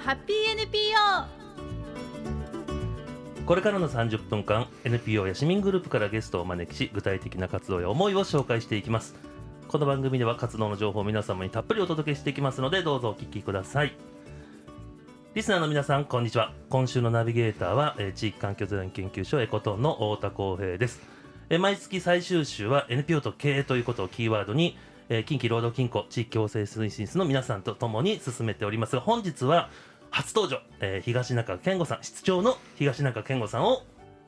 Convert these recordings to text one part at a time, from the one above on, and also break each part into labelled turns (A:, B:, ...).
A: ハッピー NPO
B: これからの30分間 NPO や市民グループからゲストをお招きし具体的な活動や思いを紹介していきます。この番組では活動の情報を皆様にたっぷりお届けしていきますのでどうぞお聞きください。リスナーの皆さんこんにちは。今週のナビゲーターは、えー地域環境財団研究所エコトンの太田光平です。えー毎月最終週は NPO と経営ということをキーワードに、えー近畿労働金庫地域共生推進室の皆さんと共に進めておりますが本日は初登場、えー東中健吾さん室長の東中健吾さんを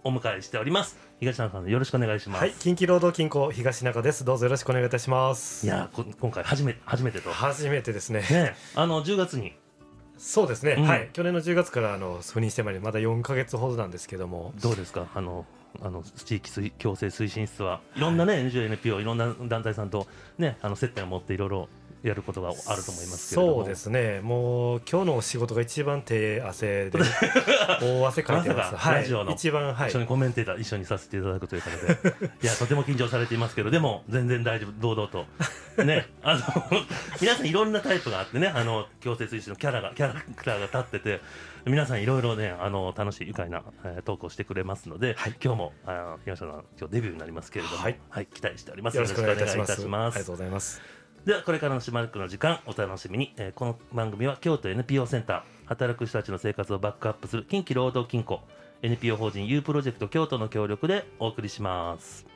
B: お迎えしております。東中さんよろしくお願いします、
C: はい、近畿労働金庫東中です。どうぞよろしくお願いいたします。
B: いや今回初め初めてと。
C: 初めてですね。
B: ねあの10月に。
C: そうですね、
B: うん。
C: はい。去年の10月からあの赴任してまいりまだ4ヶ月ほどなんですけども、
B: どうですか？あのあの地域推共生推進室は。いろんなね、NGO、NPO いろんな団体さんとねあの接点を持っていろいろやることがあると思いますけれども
C: そうですね。もう今日のお仕事が一番手汗で 大汗かいてま。
B: ます
C: はい。
B: ラジオの
C: 一番はい
B: 一緒。にコメンテーター一緒にさせていただくという形でいやとても緊張されていますけどでも全然大丈夫堂々とねあの皆さんいろんなタイプがあってねあの強制推進のキャラがキャラクターが立ってて皆さんいろいろねあの楽しい愉快な、えートークをしてくれますので、
C: はい
B: 今日もあの東野さん今日デビューになりますけれども、
C: はい
B: 期待しております
C: よろしくお願いいたします。
B: よろしくお願いいたします
C: ありがとうございます。
B: ではこれからのしばらくの時間お楽しみに、えーこの番組は京都 NPO センター働く人たちの生活をバックアップする近畿労働金庫 NPO 法人 U プロジェクト京都の協力でお送りします。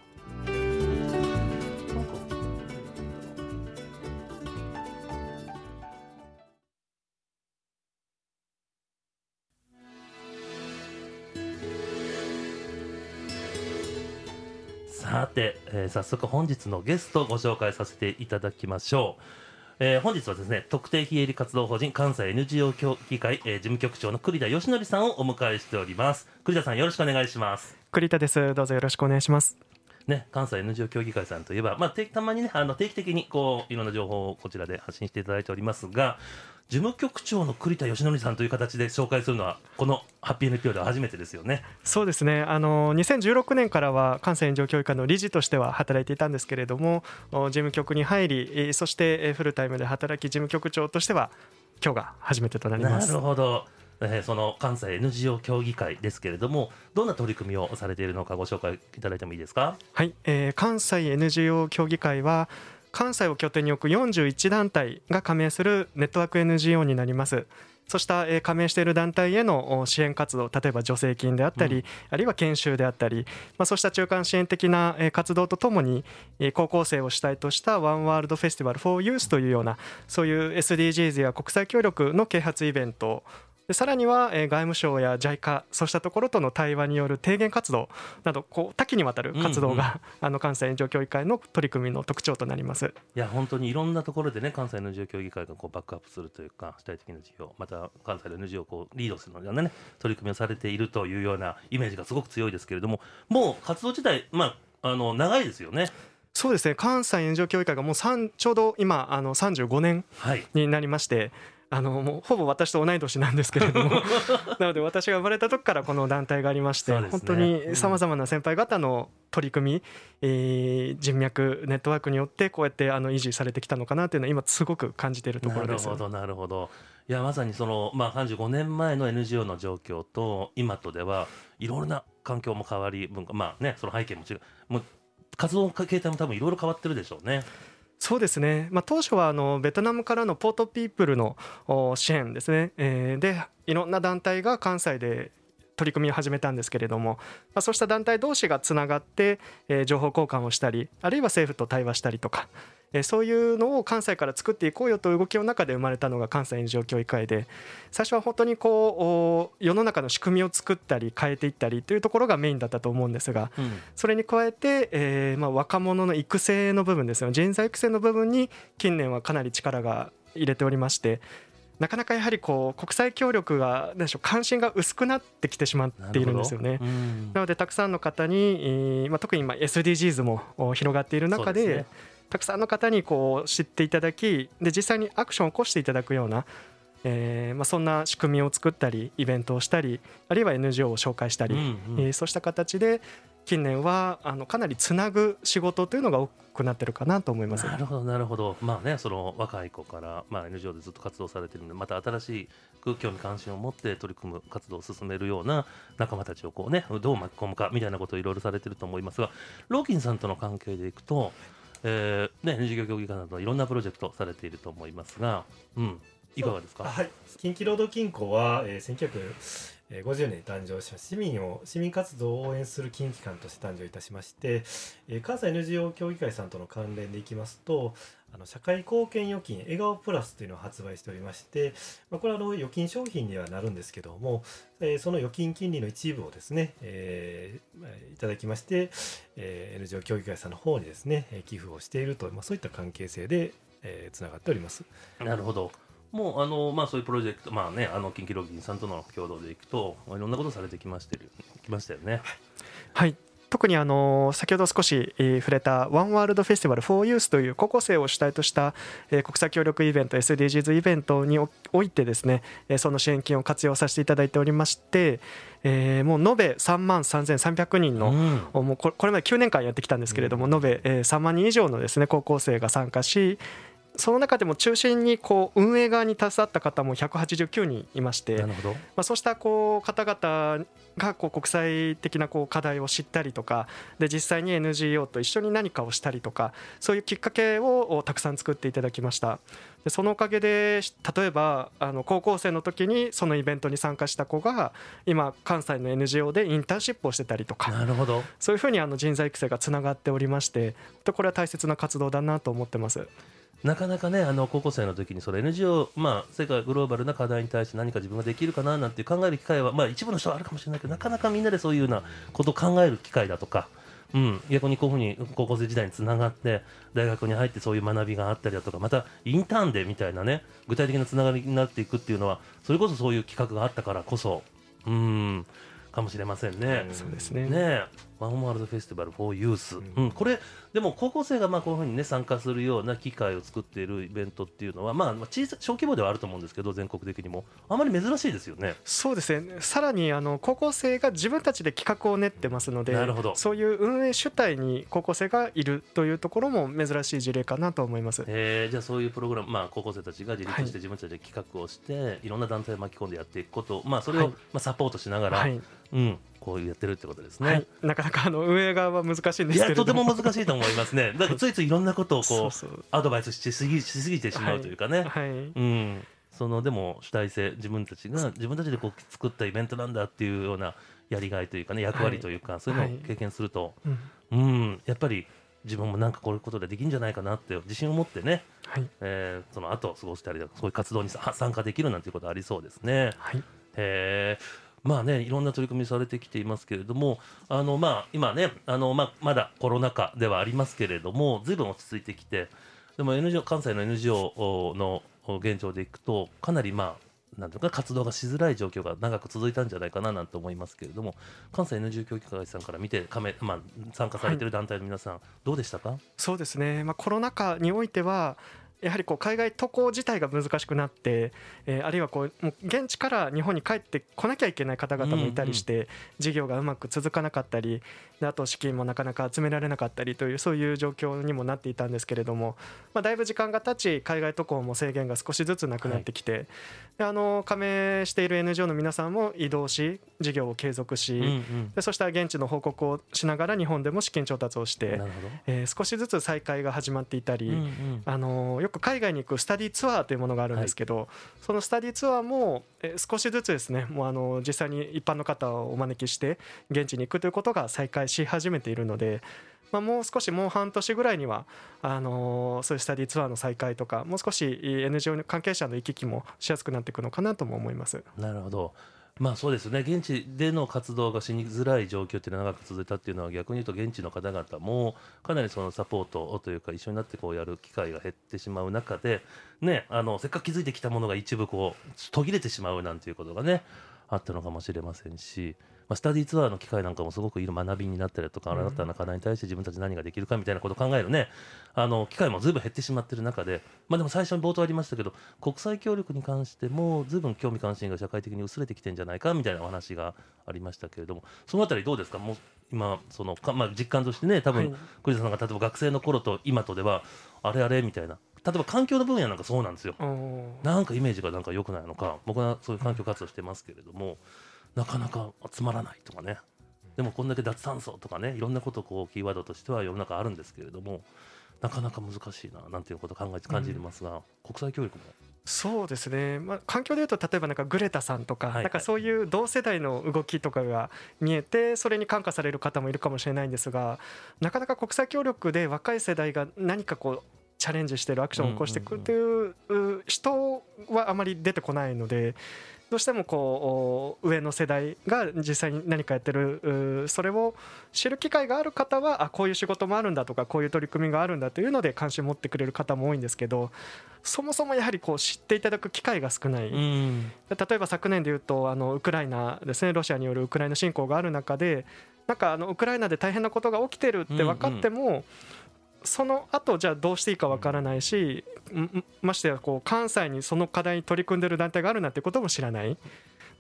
B: 早速本日のゲストをご紹介させていただきましょう。えー本日はですね特定非営利活動法人関西 NGO 協議会、えー事務局長の栗田義則さんをお迎えしております栗田さんよろしくお願いします
D: 栗田です。どうぞよろしくお願いします。
B: ね関西 NGO 協議会さんといえばまあ定たまにねあの定期的にこういろんな情報をこちらで発信していただいておりますが事務局長の栗田義則さんという形で紹介するのはこのハッピー NPO では初めてですよね
D: そうですね。あの2016年からは関西炎上教育課の理事としては働いていたんですけれども、お事務局に入り、えーそしてえーフルタイムで働き事務局長としては今日が初めてとなり
B: な
D: ます
B: る。ほど、えーその関西 NGO 協議会ですけれどもどんな取り組みをされているのかご紹介いただいてもいいですか？
D: はい、えー関西 NGO 協議会は関西を拠点に置く41団体が加盟するネットワーク NGO になります。そうした、えー加盟している団体へのお支援活動例えば助成金であったり、
B: うん
D: あるいは研修であったり、まあ、そうした中間支援的なえー活動とともにえー高校生を主体としたワンワールドフェスティバル for Youth というようなそういう SDGs や国際協力の啓発イベントでさらにはえー外務省や JICA そうしたところとの対話による提言活動などこう多岐にわたる活動が、あの関西炎上協議会の取り組みの特徴となります。
B: いや本当にいろんなところでね関西の NGO 協議会がこうバックアップするというか主体的な事業また関西の NGO をこうリードするのようなね取り組みをされているというようなイメージがすごく強いですけれどももう活動自体まああの長いですよね。
D: そうですね。関西炎上協議会がもう3ちょうど今あの35年
B: はい。
D: になりましてあのもうほぼ私と同い年なんですけれども。なので私が生まれた時からこの団体がありまして、
B: ね。
D: 本当にさまざまな先輩方の取り組み、えー人脈ネットワークによってこうやってあの維持されてきたのかなというのは今すごく感じているところです。
B: なるほどなるほど。いやまさにその、まあ、35年前の NGO の状況と今とではいろいろな環境も変わり文化まあねその背景も違う。もう活動の形態も多分いろいろ変わってるでしょうね。
D: そうですね、まあ、当初はあのベトナムからのポートピープルの支援ですね、えーでいろんな団体が関西で取り組みを始めたんですけれども、まあ、そうした団体同士がつながって、えー情報交換をしたりあるいは政府と対話したりとか、えーそういうのを関西から作っていこうよという動きの中で生まれたのが関西炎上協議会で最初は本当にこうお世の中の仕組みを作ったり変えていったりというところがメインだったと思うんですが
B: うん。
D: それに加えて、えーまあ、若者の育成の部分ですよ人材育成の部分に近年はかなり力が入れておりましてなかなかやはりこう国際協力が何でしょう関心が薄くなってきてしまっているんですよね。
B: うん。
D: なのでたくさんの方に、えーまあ、特に今 SDGs もお広がっている中でたくさんの方にこう知っていただきで実際にアクションを起こしていただくような、えーまあ、そんな仕組みを作ったりイベントをしたりあるいは NGO を紹介したり、
B: うんうん
D: えーそうした形で、近年はあのかなりつなぐ仕事というのが多くなってるかなと思います。
B: なるほどなるほどまあねその若い子から、まあ、NGO でずっと活動されてるのでまた新しい興味関心を持って取り組む活動を進めるような仲間たちをこうねどう巻き込むかみたいなことをいろいろされてると思いますがローキンさんとの関係でいくと、えーね、事業協議会などいろんなプロジェクトされていると思いますが、うん、いかがですか？
C: はい、近畿労働金庫は、えー、1950年に誕生しまし市民を市民活動を応援する金機関として誕生いたしまして、えー関西 NGO 協議会さんとの関連でいきますとあの社会貢献預金笑顔プラスというのを発売しておりまして、まあ、これはあの預金商品にはなるんですけども、えーその預金金利の一部をですね、えーいただきまして、えー NGO 協議会さんの方にですね寄付をしていると、まあ、そういった関係性でえーつながっております。
B: なるほど。もうあのまあそういうプロジェクトまあねあの近畿ロギンさんとの共同でいくといろんなことされてきましてるきましたよね。
D: はい。特にあの先ほど少しえー触れたワンワールドフェスティバル for Youth という高校生を主体としたえー国際協力イベント SDGs イベントにおおいてですねえーその支援金を活用させていただいておりましてえーもう延べ3万3300人のもうこれまで9年間やってきたんですけれども延べえー3万人以上のですね高校生が参加しその中でも中心にこう運営側に携わった方も189人いまして
B: なるほど。
D: まあ、そうしたこう方々がこう国際的なこう課題を知ったりとかで実際に NGO と一緒に何かをしたりとかそういうきっかけをたくさん作っていただきましたでそのおかげで例えばあの高校生の時にそのイベントに参加した子が今関西の NGO でインターンシップをしてたりとか
B: なるほど。
D: そういうふうにあの人材育成がつながっておりまして本当これは大切な活動だなと思ってます。
B: なかなかねあの高校生の時にその NGO まあ世界グローバルな課題に対して何か自分ができるかななんて考える機会はまあ一部の人はあるかもしれないけどなかなかみんなでそういうようなことを考える機会だとか。うん、逆にこういうふうに高校生時代につながって大学に入ってそういう学びがあったりだとかまたインターンでみたいなね具体的なつながりになっていくっていうのはそれこそそういう企画があったからこそうんかもしれませんね。
D: そうですね
B: ねえワンワールドフェスティバル for Youth、
C: う
B: うんこれでも高校生がまあこういうふうにね参加するような機会を作っているイベントっていうのはまあまあ小さ小規模ではあると思うんですけど全国的にも。あまり珍しいですよね。
D: そうですね。さらにあの高校生が自分たちで企画を練ってますので
B: なるほど。
D: そういう運営主体に高校生がいるというところも珍しい事例かなと思います。
B: えーじゃあそういうプログラム、まあ、高校生たちが自立して自分たちで企画をして、い、ろんな団体を巻き込んでやっていくこと、まあ、それを、
D: はい。
B: まあ、サポートしながら、
D: はい。
B: うん、こうやってるってことですね。
D: はい、なかなかあの運営側は難しいんですけれど
B: いやとても難しいと思いますね。だからついついいろんなことをこ
D: そう
B: アドバイスしすぎしすぎてしまうというかね。
D: はい。
B: うん、そのでも主体性自分たちが自分たちでこう作ったイベントなんだっていうようなやりがいというかね役割というか、そういうのを経験すると、
D: うん。
B: うん、やっぱり自分もなんかこういうことでできるんじゃないかなって自信を持ってね、
D: はい。
B: えーその後過ごしたりだとかそういう活動にさ参加できるなんていうことありそうですね。
D: はい。
B: へーまあね、いろんな取り組みされてきていますけれども、あのまあ、今ね、あのまあ、まだコロナ禍ではありますけれども、ずいぶん落ち着いてきて、でも NGO 関西の NGO の現状でいくと、かなりまあ、なんていうか活動がしづらい状況が長く続いたんじゃないかななんて思いますけれども、関西 NGO 協議会さんから見て、まあ、参加されてい。る団体の皆さん、どうでしたか？
D: そうですね、まあ、コロナ禍においてはやはりこう海外渡航自体が難しくなって、えーあるいはこうもう現地から日本に帰ってこなきゃいけない方々もいたりして、事業がうまく続かなかったりであと資金もなかなか集められなかったりというそういう状況にもなっていたんですけれども、まあ、だいぶ時間が経ち海外渡航も制限が少しずつなくなってきて、であの加盟している NGO の皆さんも移動し事業を継続し、
B: うんうん。
D: でそした現地の報告をしながら日本でも資金調達をして。えー少しずつ再開が始まっていたり、
B: うんうん。
D: あのーよく海外に行くスタディツアーというものがあるんですけど、そのスタディツアーも、えー少しずつですねもうあの実際に一般の方をお招きして現地に行くということが再開し始めているので。まあ、もう少しもう半年ぐらいにはあのーそういうスタディツアーの再開とかもう少しえー NGO 関係者の行き来もしやすくなっていくのかなとも思います。
B: なるほど。まあそうですね。現地での活動がしにづらい状況っていうのが長く続いたっていうのは逆に言うと現地の方々もかなりそのサポートをというか一緒になってこうやる機会が減ってしまう中で、ね、あのせっかく築いてきたものが一部こう途切れてしまうなんていうことがねあったのかもしれませんしまあ、スタディツアーの機会なんかもすごくいい学びになったりとか、
D: うん。
B: 新たな課題に対して自分たち何ができるかみたいなことを考えるねあの機会もずいぶん減ってしまってる中で、まあ、でも最初に冒頭ありましたけど国際協力に関してもずいぶん興味関心が社会的に薄れてきてんじゃないかみたいなお話がありましたけれどもそのあたりどうですか？もう今そのか、まあ、実感としてね多分、
D: はい。
B: 栗田さんが例えば学生の頃と今とではあれあれみたいな。例えば環境の分野なんかそうなんですよ。なんかイメージがなんか良くないのか僕はそういう環境活動してますけれども、なかなか集まらないとかね。でもこんだけ脱炭素とかねいろんなことこうキーワードとしては世の中あるんですけれどもなかなか難しいななんていうことを考えて感じてますが、国際協力も。
D: そうですね、まあ、環境でいうと例えばなんかグレタさんとか,、なんかそういう同世代の動きとかが見えてそれに感化される方もいるかもしれないんですがなかなか国際協力で若い世代が何かこうチャレンジしてるアクションを起こしてくるというう人はあまり出てこないのでどうしてもこうお上の世代が実際に何かやってるうそれを知る機会がある方はあこういう仕事もあるんだとかこういう取り組みがあるんだというので関心を持ってくれる方も多いんですけどそもそもやはりこう知っていただく機会が少ない、
B: ん。
D: 例えば昨年でいうとあのウクライナですね。ロシアによるウクライナ侵攻がある中でなんかあのウクライナで大変なことが起きてるって分かっても、その後じゃあどうしていいか分からないしましてやこう関西にその課題に取り組んでる団体があるなんてことも知らない。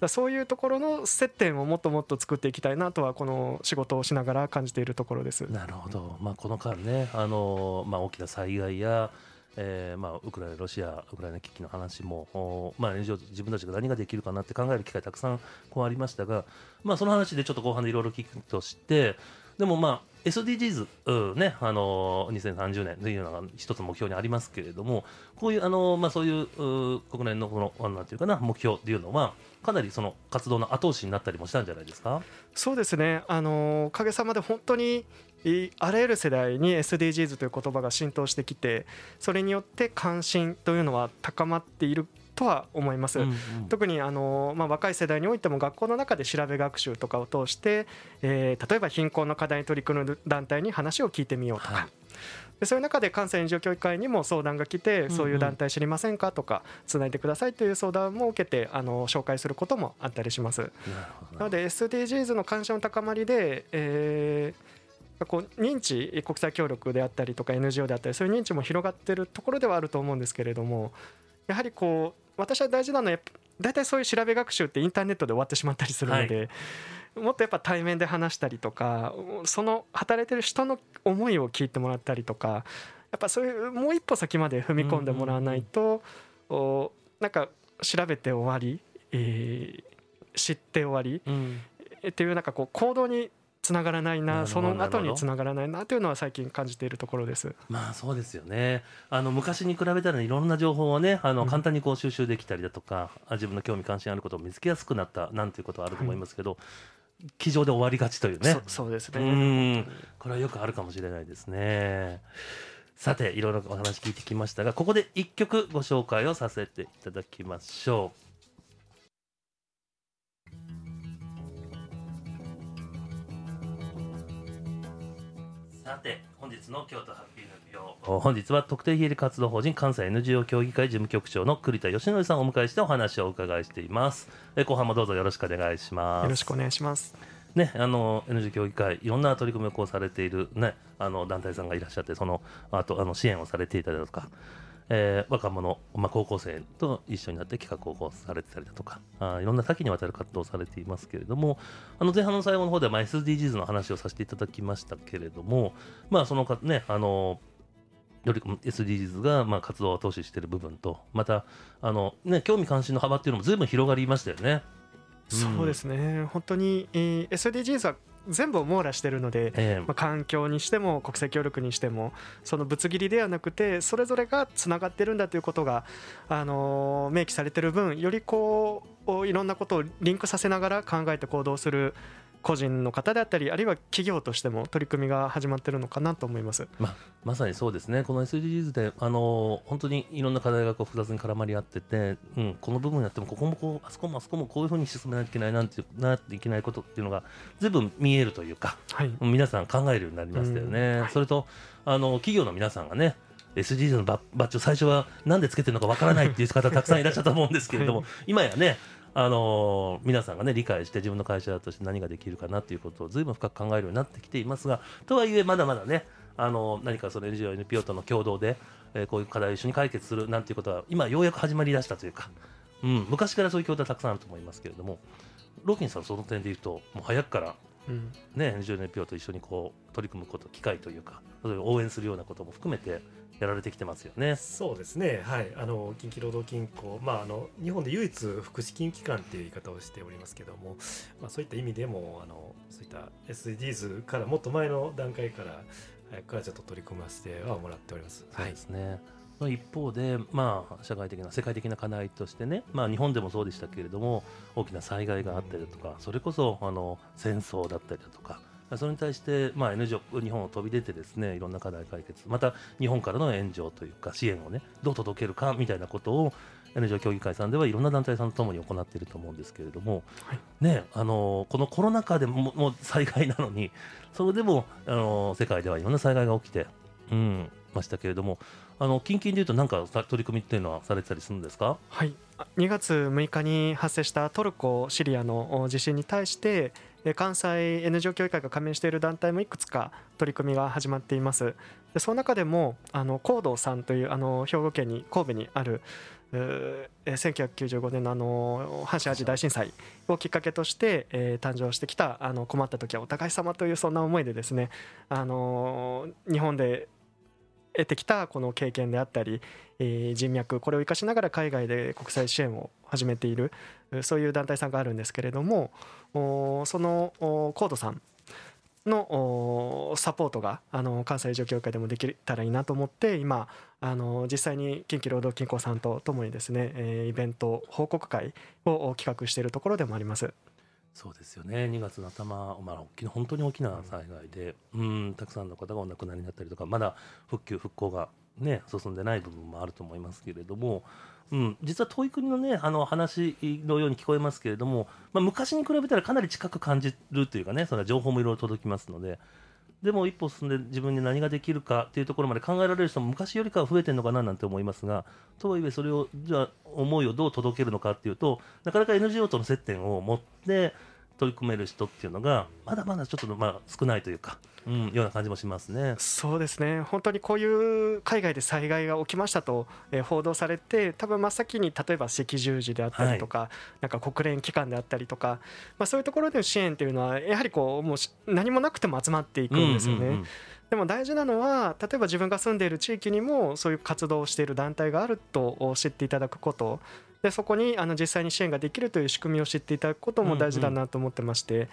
D: だそういうところの接点をもっともっと作っていきたいなとはこの仕事をしながら感じているところです。
B: なるほど、まあ、この間ねあの、まあ、大きな災害や、えーまあ、ウクライナ、ロシア、ウクライナ危機の話も、まあ、自分たちが何ができるかなって考える機会たくさんこうありましたが、まあ、その話でちょっと後半でいろいろ聞くとして、でもまあ SDGs、うんね、あの2030年というのが一つ目標にありますけれども、こういうあの、まあ、そういうう国連のこのなんていうかな目標っていうのは、かなりその活動の後押しになったりもしたんじゃないですか？
D: そうですね、あのおかげさまで本当にあらゆる世代に SDGs という言葉が浸透してきてそれによって関心というのは高まっているとは思います。
B: うんうん。
D: 特にあの、まあ、若い世代においても学校の中で調べ学習とかを通して、えー例えば貧困の課題に取り組む団体に話を聞いてみようとか、
B: はい。
D: でそういう中で関西日常教育会にも相談が来て、そういう団体知りませんかとかつないでくださいという相談も受けてあの紹介することもあったりします。
B: な
D: ので SDGs の関心の高まりで、えーこう認知国際協力であったりとか NGO であったりそういう認知も広がってるところではあると思うんですけれどもやはりこう私は大事なのはやっぱ大体そういう調べ学習ってインターネットで終わってしまったりするので、もっとやっぱ対面で話したりとかその働いてる人の思いを聞いてもらったりとかやっぱそういうもう一歩先まで踏み込んでもらわないと、おなんか調べて終わり、えー知って終わり
B: うん。
D: っていうなんかこう行動につながらないなその後につながらないなというのは最近感じているところです。
B: まあそうですよね。あの昔に比べたらいろんな情報をねあの
D: うん。
B: 簡単にこう収集できたりだとか、あ自分の興味関心あることを見つけやすくなったなんていうことはあると思いますけど、机上で終わりがちというね。
D: そそうです
B: う
D: ね。
B: んこれはよくあるかもしれないですね。さていろいろお話聞いてきましたがここで一曲ご紹介をさせていただきましょうさて本日の京都ハッピーの美容本日は特定非営利活動法人関西 NGO 協議会事務局長の栗田義則さんをお迎えしてお話をお伺いしています。え後半もどうぞよろしくお願いします。
D: よろしくお願いします。
B: ね、あの NG 協議会いろんな取り組みをこうされている、ね、あの団体さんがいらっしゃってそのあとあの支援をされていたりだとか、えー若者、まあ、高校生と一緒になって企画をされてたりだとかあいろんな多岐にわたる活動をされていますけれどもあの前半の最後の方では、まあ、SDGs の話をさせていただきましたけれども、まあ、そのかねあのより SDGs がまあ活動を後押している部分とまたあの、ね、興味関心の幅っていうのも随分広がりましたよね。
D: そうですね。本当に、えー SDGs は全部を網羅しているので。
B: え
D: まあ、環境にしても国際協力にしてもそのぶつ切りではなくてそれぞれがつながってるんだということが、あのー明記されてる分よりこういろんなことをリンクさせながら考えて行動する個人の方であったりあるいは企業としても取り組みが始まってるのかなと思います。
B: まさにそうですね、この SDGs で、あの本当にいろんな課題がこう複雑に絡まり合ってて、うん、この部分やっても、ここもこう、あそこもあそこもこういうふうに進めなきゃいけないなんてなっていけないことっていうのが、ずいぶん見えるというか、
D: はい、
B: 皆さん考えるようになりましたよね。
D: うんはい
B: それとあの企業の皆さんがね SDGs のババッジを最初はなんでつけてるのかわからないっていう方たくさんいらっしゃったと思うんですけれども、
D: は
B: 今やねあの皆さんがね理解して自分の会社として何ができるかなっていうことを随分深く考えるようになってきていますがとはいえまだまだねあの何かその NGO、NPO との共同で、えーこういう課題を一緒に解決するなんていうことは今ようやく始まりだしたというか、うん、昔からそういう共同はたくさんあると思いますけれどもローキンさんその点で言うともう早くから
D: うん。
B: ね、NGO、NPO と一緒にこう取り組むこと、機会というか、応援するようなことも含めてやられてきてますよね。
C: そうですね、はい、あの近畿労働金庫、まあ、あの日本で唯一福祉金機関っていう言い方をしておりますけども、まあ、そういった意味でもあのそういった SDGs からもっと前の段階から早くからちょっと取り組ませてはもらっております。
B: そうですね。まあ一方で、まあ、社会的な世界的な課題としてね、まあ、日本でもそうでしたけれども大きな災害があったりだとかそれこそあの戦争だったりだとかそれに対して、まあ、NGO 日本を飛び出てですねいろんな課題解決また日本からの援助というか支援をねどう届けるかみたいなことを NGO 協議会さんではいろんな団体さんとともに行っていると思うんですけれども、
D: はい。
B: ねあのこのコロナ禍でももう災害なのにそれでもあの世界ではいろんな災害が起きて、うん、ましたけれどもあの近々でいうと何かさ取り組みっていうのはされてたりするんですか？
D: はい、あ2月6日に発生したトルコ・シリアのお地震に対してえ関西 NGO 協議会が加盟している団体もいくつか取り組みが始まっています。でその中でもあの高道さんというあの兵庫県に神戸にある1995年のあの阪神・淡路大震災をきっかけとして、えー誕生してきたあの困った時はお互い様というそんな思いでですねあの日本で得てきたこの経験であったり、えー人脈これを生かしながら海外で国際支援を始めているそういう団体さんがあるんですけれどもそのコードさんのサポートがあの関西上協会でもできたらいいなと思って今あの実際に近畿労働金庫さんとともにですね、イベント報告会を企画しているところでもあります。
B: そうですよね2月の頭、まあ、大きな本当に大きな災害で、うん、たくさんの方がお亡くなりになったりとかまだ復旧復興が、ね、進んでない部分もあると思いますけれども、うん、実は遠い国の,、ね、あの話のように聞こえますけれども、まあ、昔に比べたらかなり近く感じるというかねその情報もいろいろ届きますので。でも一歩進んで自分に何ができるかというところまで考えられる人も昔よりかは増えてるのかななんて思いますがとはいえそれをじゃあ思いをどう届けるのかっていうとなかなか NGO との接点を持って取り組める人っていうのがまだまだちょっとまあ少ないというか、うん、ような感じもしますね。
D: そうですね。本当にこういう海外で災害が起きましたと、えー報道されて多分真っ先に例えば赤十字であったりとか、なんか国連機関であったりとか、まあ、そういうところでの支援っていうのはやはりこうもうし何もなくても集まっていくんですよね。
B: うんうんうん。
D: でも大事なのは例えば自分が住んでいる地域にもそういう活動をしている団体があると知っていただくことでそこにあの実際に支援ができるという仕組みを知っていただくことも大事だなと思ってまして、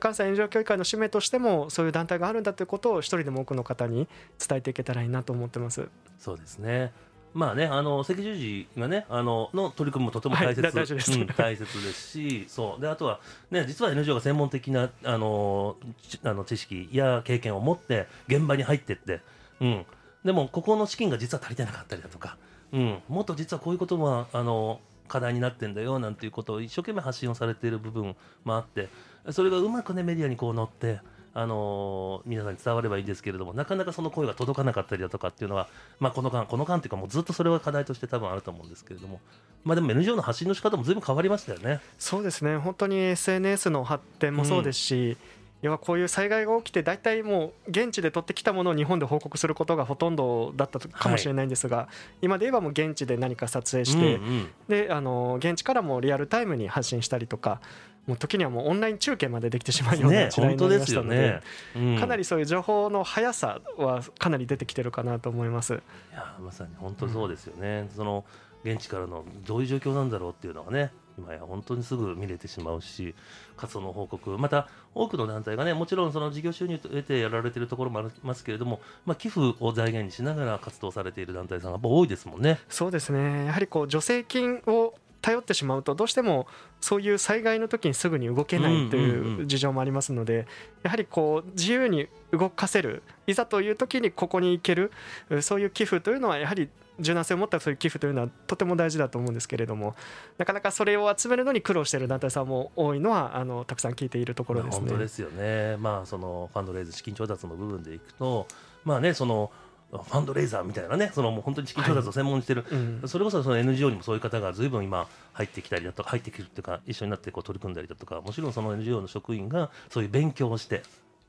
D: 関西援助協議会の使命としてもそういう団体があるんだということを一人でも多くの方に伝えていけたらいいなと思ってます。
B: そうですね。まあね、あの赤十字がね、あのの取り組みもとても大切、
D: はいだ大です。
B: うん大切ですし、そう。であとはね、実は NGO が専門的なあのちあの知識や経験を持って現場に入ってって、うん、でもここの資金が実は足りてなかったりだとか、うん、もっと実はこういうこともあの課題になってんだよなんていうことを一生懸命発信をされている部分もあって、それがうまくねメディアにこう載って。あの皆さんに伝わればいいんですけれどもなかなかその声が届かなかったりだとかっていうのは、まあ、この間この間っていうかもうずっとそれは課題として多分あると思うんですけれども、まあ、でも NGO の発信の仕方も随分変わりましたよね。
D: そうですね本当に SNS の発展もそうですし、要はこういう災害が起きて大体もう現地で取ってきたものを日本で報告することがほとんどだったかもしれないんですが、今で言えばもう現地で何か撮影して、
B: うんうん
D: であの現地からもリアルタイムに発信したりとかもう時にはもうオンライン中継までできてしまうような
B: ね
D: 時代になりますしたので
B: よね。うん
D: かなりそういう情報の速さはかなり出てきてるかなと思います。
B: いやまさに本当そうですよね、その現地からのどういう状況なんだろうっていうのがね今や本当にすぐ見れてしまうし活動の報告また多くの団体がねもちろんその事業収入と得てやられているところもありますけれども、まあ、寄付を財源にしながら活動されている団体さんがやっぱ多いですもんね。
D: そうですねやはりこう助成金を頼ってしまうとどうしてもそういう災害の時にすぐに動けないという事情もありますのでやはりこう自由に動かせるいざという時にここに行けるそういう寄付というのはやはり柔軟性を持ったそういう寄付というのはとても大事だと思うんですけれどもなかなかそれを集めるのに苦労している団体さんも多いのはあのたくさん聞いているところですね。
B: まあ本当ですよね、まあ、そのファンドレイズ資金調達の部分でいくと、まあね、そのファンドレイザーみたいなねそのもう本当に資金調達を専門にしてる、
D: うん。
B: それこそその NGO にもそういう方がずいぶん今入ってきたりだとか入ってくるっていうか一緒になってこう取り組んだりだとかもちろんその NGO の職員がそういう勉強をして、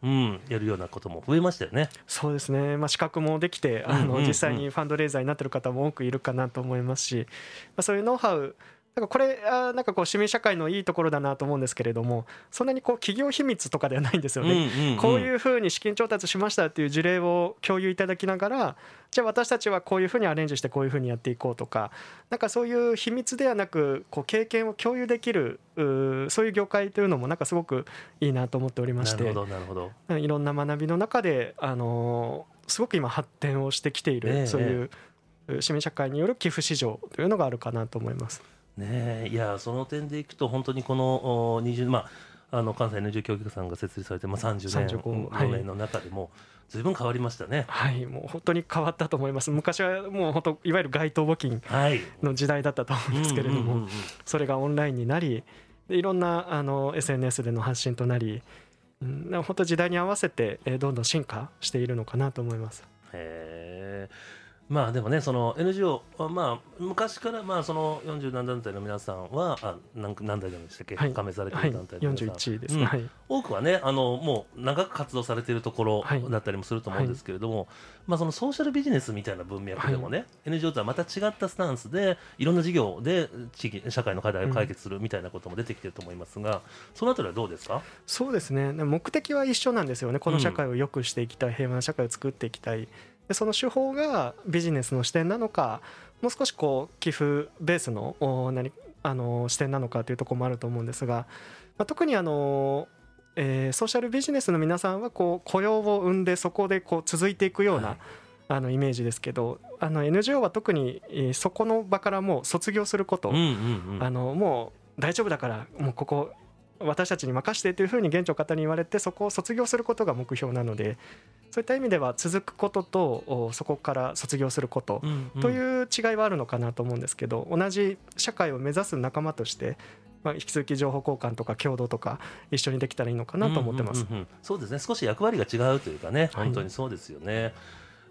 B: うん、やるようなことも増えましたよね。
D: そうですね、まあ、資格もできてあの実際にファンドレイザーになってる方も多くいるかなと思いますし、まあ、そういうノウハウなんかこれあなんかこう市民社会のいいところだなと思うんですけれどもそんなにこう企業秘密とかではないんですよね。
B: んんん
D: こういうふうに資金調達しましたっていう事例を共有いただきながらじゃあ私たちはこういうふうにアレンジしてこういうふうにやっていこうとかなんかそういう秘密ではなくこう経験を共有できるそういう業界というのもなんかすごくいいなと思っておりまして
B: なるほどなるほど。
D: いろんな学びの中で、あのーすごく今発展をしてきている、
B: ええ
D: そういうう市民社会による寄付市場というのがあるかなと思います。
B: ねえいやその点でいくと本当にこのお20まああの関西 NGO 協議会さんが設立されて、まあ、30年
D: 35はい
B: 4年の中でも随分変わりましたね。
D: はい、もう本当に変わったと思います。昔はもう本当いわゆる街頭募金
B: はい。
D: の時代だったと思うんですけれども、それがオンラインになり、でいろんなあの SNS での発信となり、うん、本当時代に合わせてえーどんどん進化しているのかなと思います。
B: へえまあでもねその NGO はまあ昔からまあその40何団体の皆さんはあ何何代でしたっけ、
D: はい。
B: 加盟されて
D: はい。
B: いる団体、の皆さん、
D: 41位です。
B: うん。
D: はい、
B: 多くはねあのもう長く活動されているところ
D: はい。
B: だったりもすると思うんですけれども、まあそのソーシャルビジネスみたいな文脈でもね、NGO とはまた違ったスタンスでいろんな事業で地域社会の課題を解決するみたいなことも出てきてると思いますが、そのあたりはどうですか？
D: そうですね。目的は一緒なんですよね。この社会を良くしていきたい、平和な社会を作っていきたいでその手法がビジネスの視点なのかもう少しこう寄付ベースのお何あの視点なのかというところもあると思うんですが、まあ、特にあの、えーソーシャルビジネスの皆さんはこう雇用を生んでそこでこう続いていくような、
B: はい。
D: あのイメージですけどあの NGO は特に、えーそこの場からもう卒業すること、
B: うんうんうん。
D: あのもう大丈夫だからもうここ私たちに任してというふうに現地の方に言われてそこを卒業することが目標なのでそういった意味では続くこととおそこから卒業することという違いはあるのかなと思うんですけど同じ社会を目指す仲間として、まあ、引き続き情報交換とか共同とか一緒にできたらいいのかなと思ってます。
B: うんうんうんうん。そうですね。少し役割が違うというかね。
D: はい。
B: 本当にそうですよね。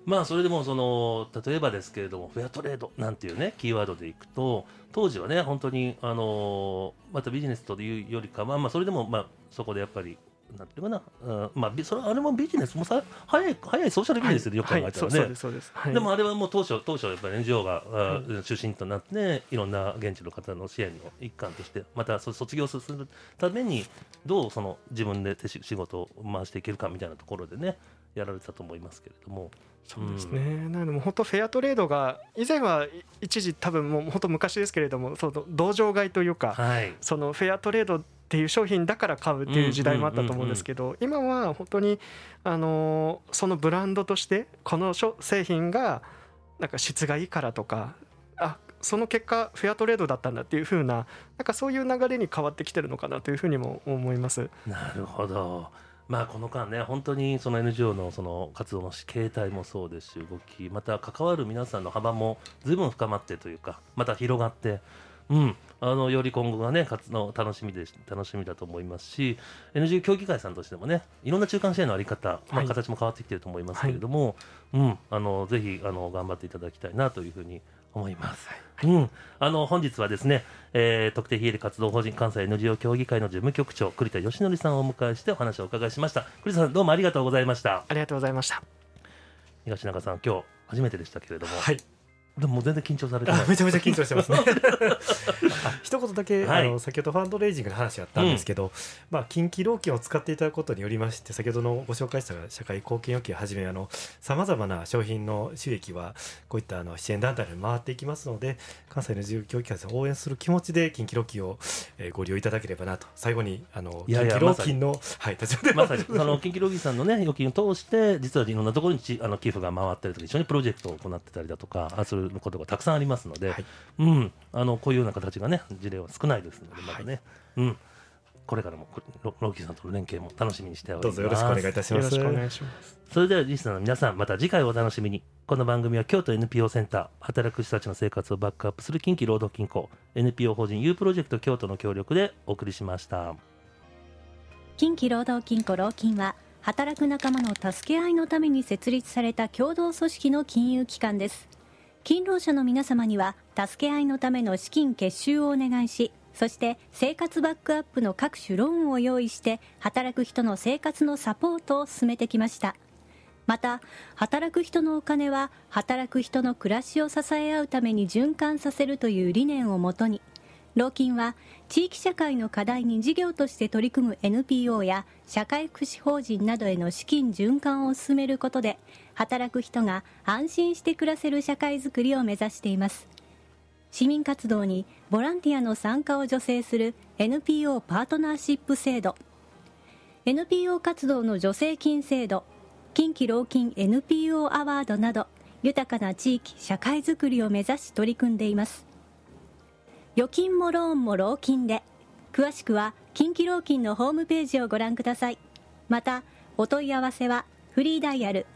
B: まあそれでもその例えばですけれどもフェアトレードなんていうねキーワードでいくと当時はね本当にあのまたビジネスというよりかはまあそれでもまあそこでやっぱりなんていうかな、うんまあビそれあれもビジネスもさ早い早いソーシャルビジネスでよく考えたらね、
D: はいで
B: もあれはもう当初、当初やっぱり NGO が、あ中心となって、いろんな現地の方の支援の一環として、またそ卒業するために、どうその自分で手仕仕事を回していけるかみたいなところでね、やられたと思いますけれども。
D: そうですね、なので本当フェアトレードが以前は一時多分もう本当昔ですけれどもその道場買いというか、
B: はい。
D: そのフェアトレードっていう商品だから買うっていう時代もあったと思うんですけど今は本当にあのそのブランドとしてこの商製品がなんか質がいいからとかあその結果フェアトレードだったんだっていう風ななんかそういう流れに変わってきてるのかなというふうにも思います。
B: なるほど。まあこの間ね本当にその NGO のその活動の形態もそうですし動きまた関わる皆さんの幅も随分深まってというかまた広がってうん。あのより今後がね活動楽しみで楽しみだと思いますし NGO 協議会さんとしてもねいろんな中間支援のあり方、まあ、
D: はい
B: 形も変わってきてると思いますけれども、うん。あのぜひあの頑張っていただきたいなというふうに思います。うん、あの本日はですね、えー、特定非営利活動法人関西 NGO 協議会の事務局長栗田義則さんをお迎えしてお話をお伺いしました。栗田さんどうもありがとうございました。
D: ありがとうございました。
B: 東中さん今日初めてでしたけれども、
C: はい
B: でも全然緊張されて
C: めちゃめちゃ緊張してますね。あ 一言だけ、
B: はい。
C: あの先ほどファンドレイジングの話があったんですけど、まあ、近畿老金を使っていただくことによりまして先ほどのご紹介した社会貢献預金をはじめさまざまな商品の収益はこういったあの支援団体に回っていきますので関西の自由教育会さんを応援する気持ちで近畿老金を、えーご利用いただければなと最後にあの近畿老金の、はい立場で
B: まさに。その近畿ロギさんのね預金を通して実はいろんなところにちあの寄付が回ったりとか一緒にプロジェクトを行ってたりだとかあそういうことがたくさんありますので、
C: はい。
B: うん。あのこういうような形がね事例は少ないですのでまだね、うん。これからもロロギさんとの連携も楽しみにしております。
C: どうぞよろしくお願いいたします。
D: よろしくお願いします。
B: それではリスナーの皆さんまた次回お楽しみに。この番組は京都 NPO センター働く人たちの生活をバックアップする近畿労働金庫 NPO 法人 U プロジェクト京都の協力でお送りしました。
A: 近畿労働金庫労金は働く仲間の助け合いのために設立された共同組織の金融機関です勤労者の皆様には助け合いのための資金結集をお願いしそして生活バックアップの各種ローンを用意して働く人の生活のサポートを進めてきました。また働く人のお金は働く人の暮らしを支え合うために循環させるという理念をもとに老金は地域社会の課題に事業として取り組む NPO や社会福祉法人などへの資金循環を進めることで働く人が安心して暮らせる社会づくりを目指しています。市民活動にボランティアの参加を助成する NPO パートナーシップ制度。NPO 活動の助成金制度。近畿老金 NPO アワードなど豊かな地域社会づくりを目指し取り組んでいます。預金もローンも老金で。詳しくは近畿老金のホームページをご覧ください。またお問い合わせはフリーダイヤル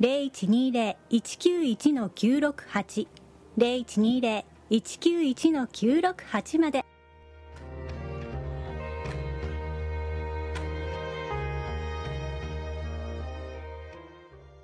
A: 0120-191-968 0120-191-968まで。